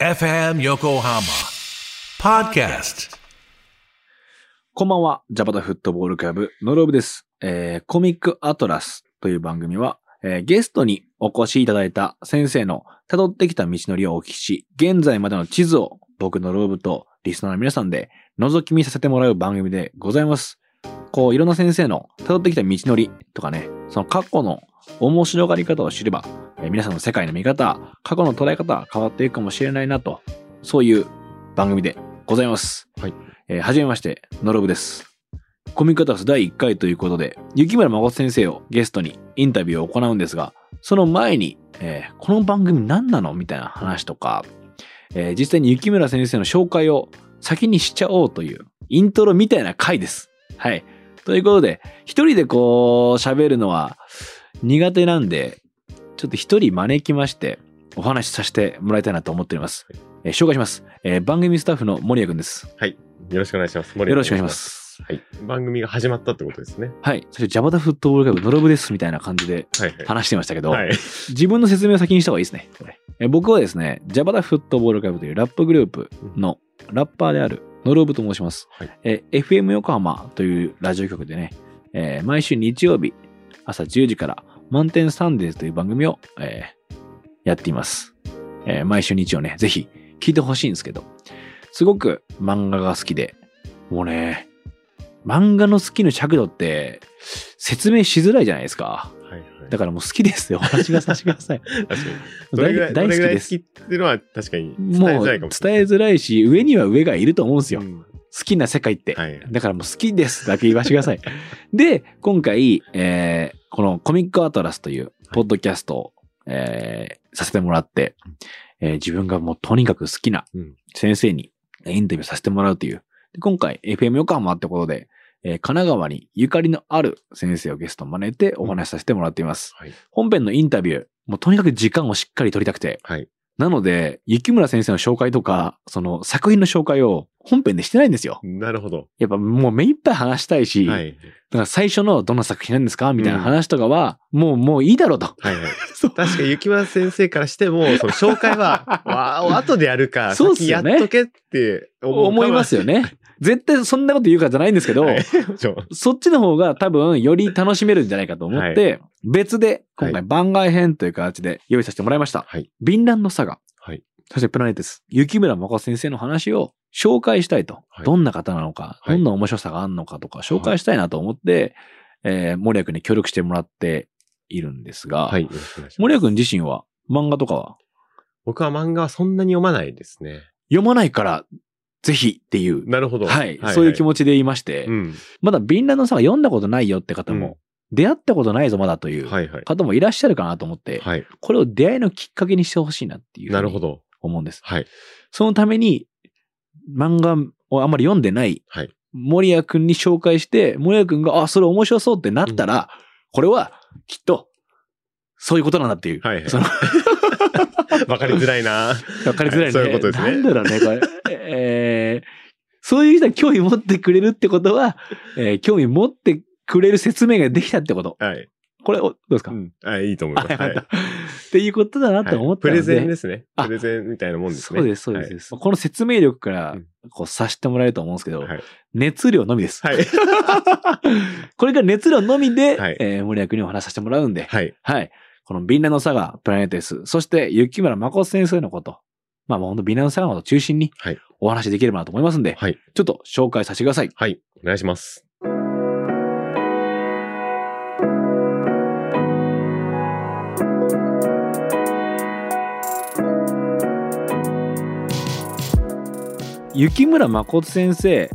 FM Yokohama Podcast. こんばんは、ジャパタフットボールクラブ、ノロブです。えー、コミックアトラスという番組は、えーゲストにお越しいただいた先生の辿ってきた道のりをお聞きし、現在までの地図を僕のローブとリスナーの皆さんで覗き見させてもらう番組でございます。こう、いろんな先生の辿ってきた道のりとかね、その過去の面白がり方を知れば、えー皆さんの世界の見方、過去の捉え方変わっていくかもしれないなと、そういう番組でございます。はい。えーはじめまして、ノロブです。コミックアトラス第1回ということで、雪村誠先生をゲストにインタビューを行うんですが、その前に、えーこの番組何なの？みたいな話とか、えー実際に雪村先生の紹介を先にしちゃおうというイントロみたいな回です。はい。ということで、一人でこう喋るのは苦手なんで、ちょっと一人招きまして、お話しさせてもらいたいなと思っております。えー紹介します。えー番組スタッフの森谷くんです。はい。よろしくお願いします。よろしくお願いしま。す。はい。番組が始まったってことですね。はい。そしてジャバタフットボールクラブノロブですみたいな感じではいはい。話してましたけど、はい。自分の説明を先にした方がいいですね。これえ僕はですね、ジャバタフットボールクラブというラップグループのラッパーであるノロブと申します。はいえ FM 横浜というラジオ局でね、えー毎週日曜日朝10時から満点サンデーズという番組を、えーやっています。えー毎週日曜ね、ぜひ聞いてほしいんですけど、すごく漫画が好きで、もうね、漫画の好きの尺度って説明しづらいじゃないですか。はいはい。だからもう好きですよ。お話がさせてください。確かに。どれぐらい、大好きです。っていうのは確かに伝えもうづらいかも。伝えづらいし、上には上がいると思うんですよ。うん好きな世界って。はい。だからもう好きですだけ言わせてください。で、今回、えーこのコミックアトラスというポッドキャストを、えーさせてもらって、えー自分がもうとにかく好きなうん先生にインタビューさせてもらうという。で今回 FM 横浜ってことで、えー神奈川にゆかりのある先生をゲストに招いてお話しさせてもらっています。はい。本編のインタビュー、もうとにかく時間をしっかり取りたくて、はい。なので、雪村先生の紹介とか、その作品の紹介を本編でしてないんですよ。なるほど。やっぱもう目いっぱい話したいし、はい。だから最初のどんな作品なんですか？みたいな話とかは、もう、もういいだろうと。はいはい。そう確か雪村先生からしても、その紹介は、わ後でやるか、そうっす先やっとけって思思いますよね。絶対そんなこと言うからじゃないんですけど、はい そっちの方が多分より楽しめるんじゃないかと思って、別で今回番外編という形で用意させてもらいました。はい。ヴィンランドサガ。はい。そしてプラネテス。雪村誠先生の話を紹介したいと。はいどんな方なのか、はいどんな面白さがあるのかとか紹介したいなと思って、えー森谷君に協力してもらっているんですが、はい。森谷君自身は漫画とかは？僕は漫画はそんなに読まないですね。読まないからぜひっていう、なるほど。はい、そういう気持持ちで言いまして、うん。まだヴィンランドサガ読んだことないよって方も、うん出会ったことないぞまだという。方もいらっしゃるかなと思って、はい。これを出会いのきっかけにしてほしいなっていうなるほど。思うんです。はい。そのために漫画をあんまり読んでないはい。森谷くんに紹介して、森谷くんが、あ、それ面白そうってなったら、これはきっと、そういうことなんだっていう。はいはいその わかりづらいな。わかりづらいね。そういうことですねなんだろうね、これ。えーそういう人は興味持ってくれるってことは、えー興味持ってくれる説明ができたってこと。はい。これ、おどうですか、うん。あいいと思います。はいっていうことだなと思ったので、プレゼンですね。あプレゼンみたいなもんですね。そうです、そうです。この説明力からうん、こう、察してもらえると思うんですけど、はい。はい。熱量のみです。はい。これから熱量のみで、はいえー森谷君にお話しさせてもらうんで、はい。はい。このビンラのサガ、プラネテス、そして雪村誠先生のこと、まあもう本当ビンラのサガのことを中心にはい。お話しできればなと思いますんで、はい。ちょっと紹介させてください。はい。お願いします。雪村誠先生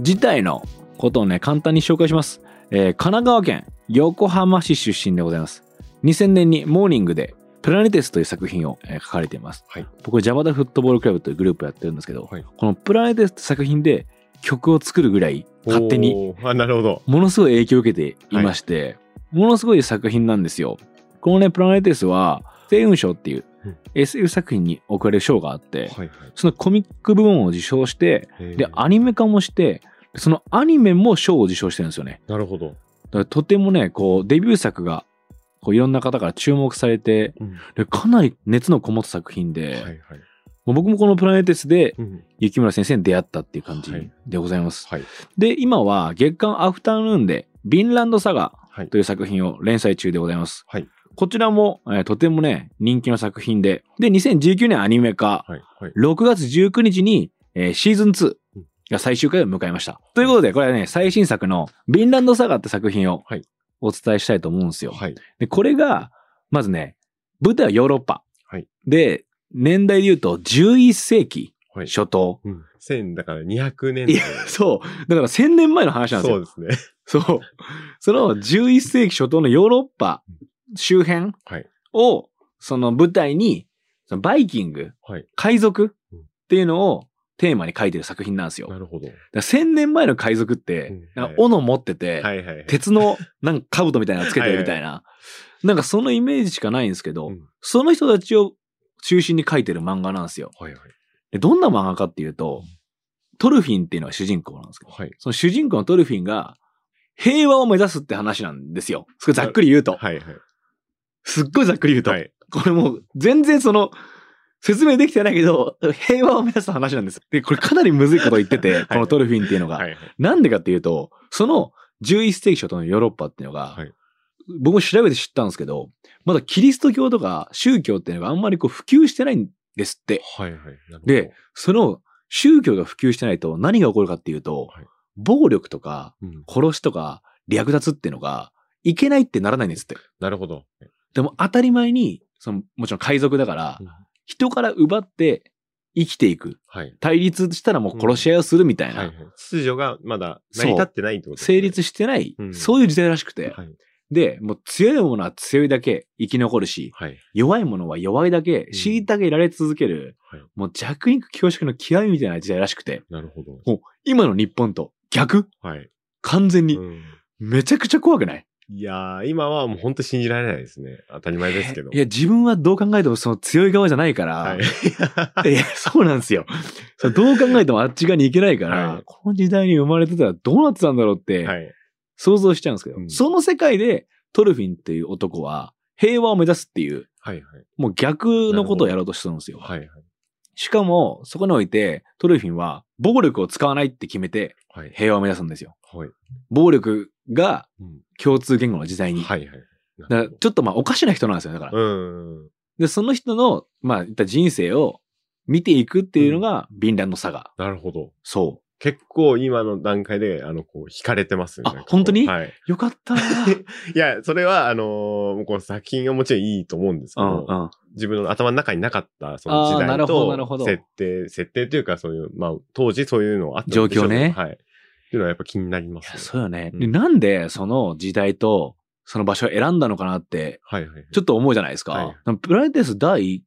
自体のことをね、簡単に紹介します。えー神奈川県横浜市出身でございます。2000年にモーニングでプラネテスという作品を、えー書かれています。はい。僕、ジャバダフットボールクラブというグループをやってるんですけど、はいこのプラネテスって作品で曲を作るぐらい勝手に。あ、なるほど。ものすごい影響を受けていまして、ものすごい作品なんですよ。このね、プラネテスは、星雲賞っていううん SF 作品に送られる賞があって、はいはい。そのコミック部門を受賞して、で、アニメ化もして、そのアニメも賞を受賞してるんですよね。なるほど。とてもね、こう、デビュー作が、こういろんな方から注目されて、うんでかなり熱のこもった作品で、はいはい。僕もこのプラネテスでうん。雪村先生に出会ったっていう感じはいでございます。はい。で、今は月刊アフタヌーンで、ビンランドサガはいと。いう作品を連載中でございます。はい。こちらも、えーとてもね、人気の作品で、で、2019年アニメ化、はい。はい。6月19日に、えーシーズン2が最終回を迎えました。ということで、これはね、最新作のビンランドサガって作品をはいお伝えしたいと思うんですよ。はい。で、これが、まずね、舞台はヨーロッパ。はいで、年代で言うと11世紀はい。初頭。うん。千だから200年いや、そう。だから1000年前の話なんですよ。そうですね。そう。その11世紀初頭のヨーロッパ周辺はい。を、その舞台に、バイキング、はい。海賊うんっていうのをテーマに書いてる作品なんですよ。なるほど。ら1000年前の海賊ってうん、なんか斧持ってて、はいはいはい。鉄のなんか兜みたいなのつけてるみたいな、なんかそのイメージしかないんですけど、うんその人たちを中心に書いてる漫画なんですよ。はいはい。でどんな漫画かっていうと、トルフィンっていうのが主人公なんですけど、はい。その主人公のトルフィンが平和を目指すって話なんですよ。それざっくり言うと。はいはい。すっごいざっくり言うと。はい。これもう全然その、説明できてないけど、平和を目指す話なんです。で、これかなりむずいこと言ってて、このトルフィンっていうのが。はいはい。なんでかっていうと、その11世紀初頭のヨーロッパっていうのが、はい僕も調べて知ったんですけど、まだキリスト教とか宗教っていうのがあんまりこう普及してないんですって。はいはい。で、その宗教が普及してないと何が起こるかっていうと、はい暴力とかうん。殺しとか略奪っていうのがいけないってならないんですって。なるほど。でも当たり前に、そのもちろん海賊だからうん、人から奪って生きていく。はい。対立したらもう殺し合いをするみたいな、はいはい。秩序がまだ成り立ってないってことね成立してない、うんそういう時代らしくて。はい。で、もう強いものは強いだけ生き残るし、はい。弱いものは弱いだけうん虐げられ続ける、はいもう弱肉強食の極みみたいな時代らしくて、なるほど。今の日本と逆？はい。完全にうんめちゃくちゃ怖くない、いやー、今はもう本当信じられないですね。当たり前ですけど。いや、自分はどう考えてもその強い側じゃないから、はい。いや、そうなんですよ。そうどう考えてもあっち側に行けないから、はいこの時代に生まれてたらどうなってたんだろうってはい。想像しちゃうんですけど、うんその世界でトルフィンっていう男は平和を目指すっていう、はい。はい。もう逆のことをやろうとしてるんですよ。はい。はい。しかも、そこにおいてトルフィンは暴力を使わないって決めてはい。平和を目指すんですよ。はい。暴力がうん共通言語の時代に。はい。はい。だからちょっとまあおかしな人なんですよ。だから。うん。で、その人の、まあ、言った人生を見ていくっていうのが、ビンランドサガ。なるほど。そ結構今の段階で、あの、こう、惹かれてますね。あ本当に？はい。う。よかったー いや、それは、あのーこの作品がもちろんいいと思うんですけうんど、うん。自分の頭の中になかった、その時代と設定、設定というか、そういう、まあ、当時そういうのあったんでしょう状況ねはい。っていうのはやっぱ気になりますね。そうよね。うんでなんで、その時代と、その場所を選んだのかなって、はいはい。ちょっと思うじゃないですか。はいプラネテス第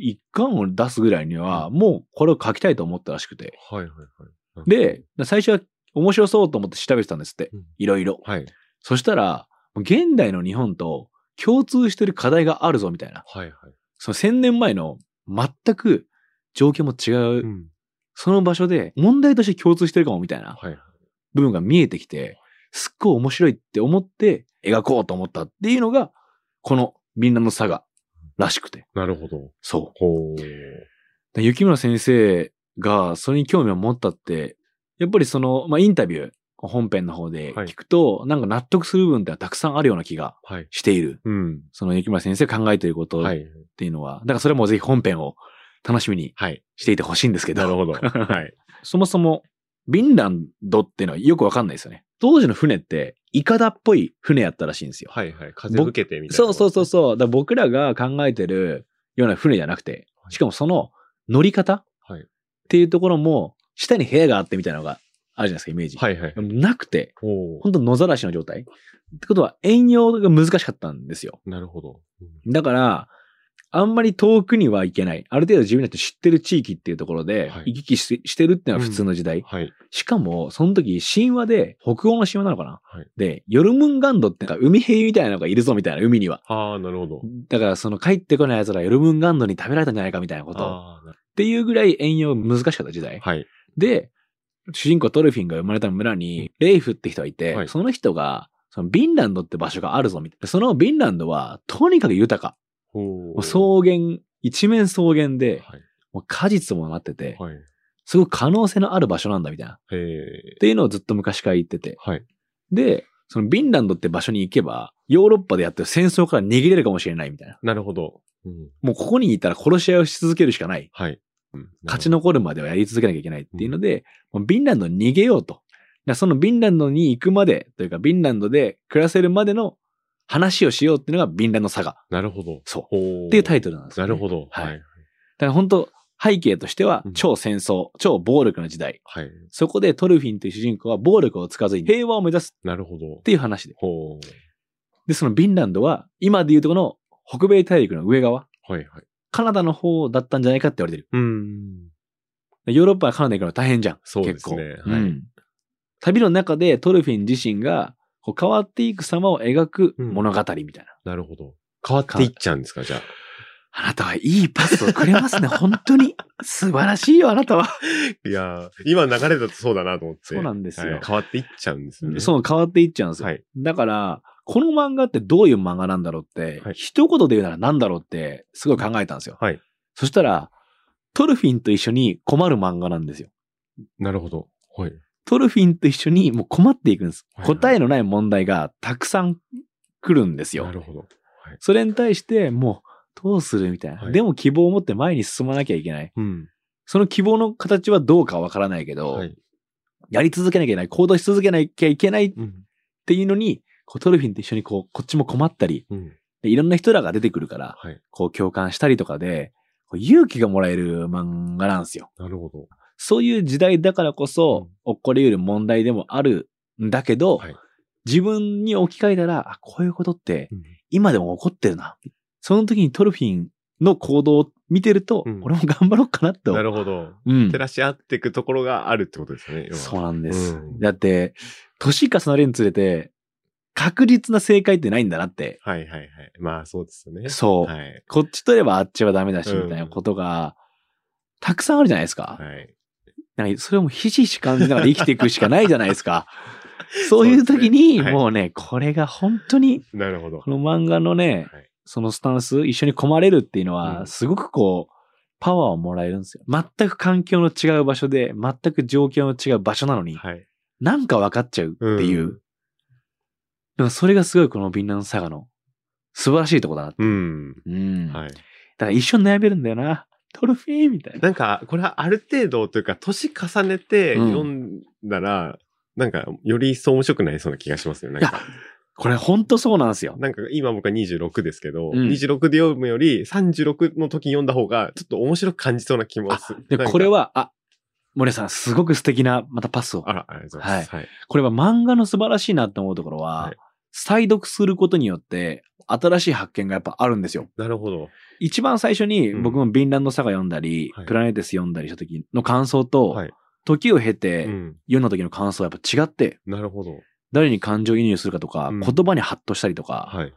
1巻を出すぐらいには、もうこれを書きたいと思ったらしくて。はいはいはい。で、最初は面白そうと思って調べてたんですってうん。いろいろ。はい。そしたら、現代の日本と共通してる課題があるぞみたいな。はいはい。その1000年前の全く状況も違う、うん。その場所で問題として共通してるかもみたいなはいはい。部分が見えてきて、すっごい面白いって思って描こうと思ったっていうのが、このみんなの差がらしくて。なるほど。そう。雪村先生がそれに興味を持ったって、やっぱりその、まあ、インタビュー、本編の方で聞くと、なんか納得する部分ってたくさんあるような気がはい。している。うん。その雪村先生が考えていることっはい。ていうのは、だからそれはもうぜひ本編を楽しみにはい。していてほしいんですけど。なるほど。はい。そもそも、ビンランドっていうのはよくわかんないですよね。当時の船って、イカダっぽい船やったらしいんですよ。はいはい。風受けてみたいな。そうそうそうそう。僕らが考えてるような船じゃなくて、しかもその乗り方っはい。ていうところも、下に部屋があってみたいなのがあるじゃないですか、イメージ。はいはい。なくて、ほ本当野ざらしの状態。ってことは、遠洋が難しかったんですよ。う。なるほど。うんだから、あんまり遠くには行けない。ある程度自分たち知ってる地域っていうところではい行き来してしてるっていうのは普通の時代。はい。しかも、その時、神話で、北欧の神話なのかな、はいで、ヨルムンガンドってなんか海兵みたいなのがいるぞみたいな、海には。ああ、なるほど。だから、その帰ってこない奴らヨルムンガンドに食べられたんじゃないかみたいなこと。っていうぐらい遠洋難しかった時代。はい。で、主人公トルフィンが生まれた村に、レイフって人がいて、はいその人が、そのビンランドって場所があるぞみたいな。そのビンランドは、とにかく豊か。草原、一面草原で、はい。もう果実もなってて、はい。すごく可能性のある場所なんだみたいな。っ。ていうのをずっと昔から言ってて。はい。で、そのビンランドって場所に行けば、ヨーロッパでやってる戦争から逃げれるかもしれないみたいな。なるほど。うん。もうここにいたら殺し合いをし続けるしかない。はい。うん勝ち残るまではやり続けなきゃいけないっていうので、もうビンランドに逃げようと。そのビンランドに行くまで、というかビンランドで暮らせるまでの話をしようっていうのがビンランドサガ。なるほど。そう。っていうタイトルなんですよ、ね。なるほど。はい。はい。だから本当背景としてはうん超戦争、超暴力の時代。はい。そこでトルフィンという主人公は暴力を使わずに平和を目指すなるほどっ。ていう話で。ほう。で、そのビンランドは今でいうとこの北米大陸の上側、はいはい。カナダの方だったんじゃないかって言われてる。うん。ヨーロッパからカナダ行くの大変じゃん。そうですね結構。はいうん旅の中でトルフィン自身がこう変わっていく様を描く物語みたいな。なるほど。変わっていっちゃうんですか、じゃあ。あなたはいいパスをくれますね。本当に。素晴らしいよ、あなたは。いやー今流れだとそうだなと思って。そうなんですよはい変わっていっちゃうんですよね。そう変わっていっちゃうんですよ。はい。だから、この漫画ってどういう漫画なんだろうって、はい一言で言うなら何だろうって、すごい考えたんですよ。はい。そしたら、トルフィンと一緒に困る漫画なんですよ。なるほど。はい。トルフィンと一緒にもう困っていくんです。はいはい答えのない問題がたくさん来るんですよな。るほど。それに対して、もう、どうするみたいな。はいでも希望を持って前に進まなきゃいけない。うん。その希望の形はどうかわからないけど、はい。やり続けなきゃいけない、行動し続けなきゃいけないっうん。ていうのに、こうトルフィンと一緒にこう、こっちも困ったり、うん。でいろんな人らが出てくるから、はい。こう共感したりとかで、勇気がもらえる漫画なんですよ。なるほど。そういう時代だからこそ、うん起こり得る問題でもあるんだけど、はい自分に置き換えたら、あ、こういうことってうん今でも起こってるな。その時にトルフィンの行動を見てると、うん俺も頑張ろうかなと。なるほど。うん照。らし合っていくところがあるってことですよね。そうなんです。うんだって、年重ねるにつれて、確実な正解ってないんだなって。はいはいはい。まあそうですよね。そう。はい。こっち取ればあっちはダメだし、うんみたいなことが、たくさんあるじゃないですか。はい。なんかそれをもうひしひし感じながら生きていくしかないじゃないですか。そういう時に、もうね、これが本当に、なるほどこ。の漫画のね、はいそのスタンス、一緒に困れるっていうのは、うんすごくこう、パワーをもらえるんですよ。全く環境の違う場所で、全く状況の違う場所なのに、はい。なんか分かっちゃうっていう。それがすごいこのビンランドサガの素晴らしいとこだなって。うん。うん。はい。だから一緒に悩めるんだよな。トロフィーみたいな。なんか、これはある程度というか、年重ねてうん読んだら、なんか、より一層面白くなりそうな気がしますよ。なんか、これほんとそうなんですよ。なんか今僕は26ですけど、うん26で読むより36の時に読んだ方が、ちょっと面白く感じそうな気もする。で、これ、は、あ、森さん、すごく素敵な、またパスを。あら、ありがとうございます。はい。これは漫画の素晴らしいなって思うところは、はい再読することによって、新しい発見がやっぱあるんですよ。なるほど。一番最初にうん僕もビンランドサガ読んだり、はいプラネテス読んだりした時の感想と、はい。時を経てうん。読んだ時の感想はやっぱ違って、なるほど。誰に感情移入するかとか、うん言葉にハッとしたりとか、はいはい。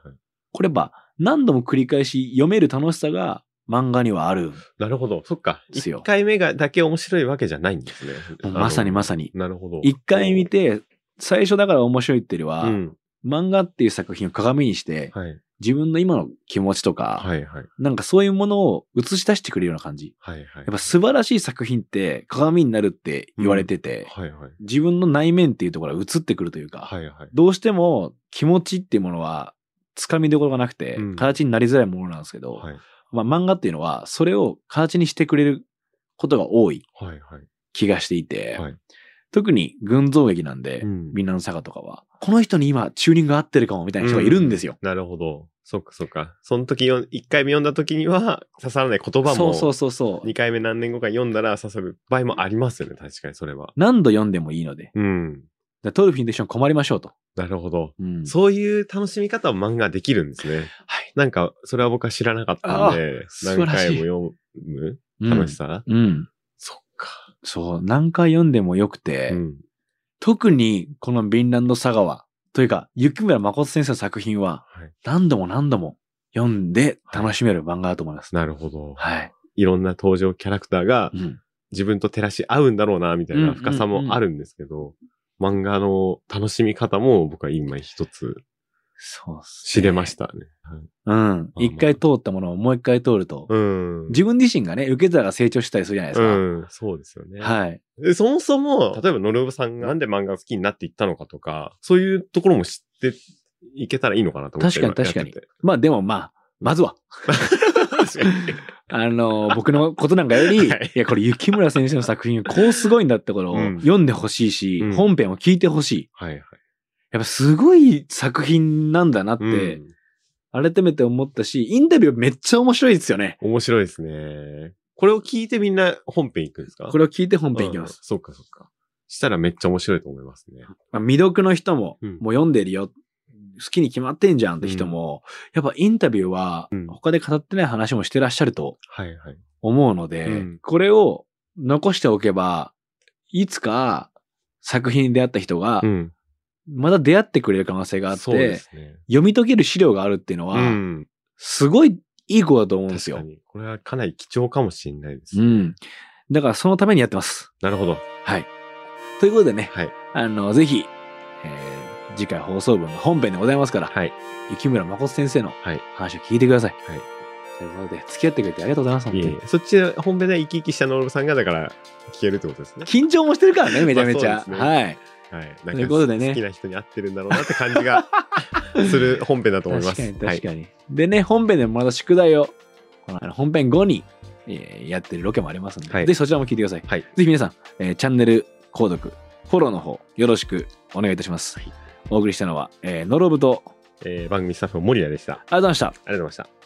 これやっぱ何度も繰り返し読める楽しさが漫画にはある。なるほど。そっか。ですよ1回目がだけ面白いわけじゃないんですね。まさにまさに。なるほど。一回見て、最初だから面白いっていうよりは、うん。漫画っていう作品を鏡にして、はい。自分の今の気持ちとか、はいはい。なんかそういうものを映し出してくれるような感じ。はいはい。やっぱ素晴らしい作品って鏡になるって言われてて、はいはい。自分の内面っていうところが映ってくるというか、はいはい。どうしても気持ちっていうものは掴みどころがなくて、うん形になりづらいものなんですけど、はい。まあ漫画っていうのはそれを形にしてくれることが多いはいはい。気がしていて、はい特に群像劇なんで、うんみんなのサガとかは、この人に今チューニングが合ってるかもみたいな人がいるんですよ。なるほど。そっかそっか。その時よ、1回目読んだ時には刺さらない言葉も、そうそうそうそう。2回目何年後か読んだら刺さる場合もありますよね。確かにそれは。何度読んでもいいので、うん。でトルフィンと一緒に困りましょうと。なるほど。うんそういう楽しみ方を漫画できるんですね。はい。なんか、それは僕は知らなかったんで、何回も読むうん楽しさ、うん。そっか。そう、何回読んでもよくて、うん。特にこのビンランドサガは、というか、雪村誠先生の作品は、はい。何度も何度も読んで楽しめる漫画だと思います。なるほど。はい。いろんな登場キャラクターがうん。自分と照らし合うんだろうな、みたいな深さもあるんですけど、漫画の楽しみ方も僕は今一つそうっす、知れまし。たね。うん。あ一回通ったものをもう一回通ると、うん。自分自身がね、受け皿が成長したりするじゃないですか。うん、そうですよね。はい。でそもそも、例えば、のろぶさんがなんで漫画を好きになっていったのかとか、そういうところも知っていけたらいいのかなと思って。確かに確かにまあでもまあ、まずは。あの、僕のことなんかより、はいい、や、これ雪村先生の作品こうすごいんだってことをうん読んでほしいし、うん本編を聞いてほしい。はいはい。やっぱすごい作品なんだなっうて、ん改めて思ったし、インタビューめっちゃ面白いですよね。面白いですね。これを聞いてみんな本編行くんですか？これを聞いて本編いきます。うんそうかそうか。したらめっちゃ面白いと思いますね。まあ、未読の人も、うんもう読んでるよ。好きに決まってんじゃんって人も、やっぱインタビューはうん、他で語ってない話もしてらっしゃるとはいはい。思うので、うんこれを残しておけば、いつか作品に出会った人がう、ん。まだ出会ってくれる可能性があって、すね。読み解ける資料があるっていうのは、うん。すごいいいことだと思うんですよ。これはかなり貴重かもしれないです。うん。だからそのためにやってます。なるほど。はい。ということでね、はい。あの、ぜひ、えー次回放送分が本編でございますから、はい。雪村誠先生のはい。話を聞いてください。はい。ということで、付き合ってくれてありがとうございます。いえそっちで本編で生き生きしたノルブさんが、だから、聞けるってことですね。緊張もしてるからね、めちゃめちゃ。ねはい。はい。ということでね好きな人に合ってるんだろうなって感じが する本編だと思います。確かに確かに。に。でね、本編でもまた宿題を、この本編後に、えーやってるロケもありますので、はいぜひそちらも聞いてください。はい。ぜひ皆さん、えーチャンネル購読、フォローの方、よろしくお願いいたします。はいお送りしたのは、えー、ノロブと、えー番組スタッフの森谷でした。ありありがとうございました。がとうございました。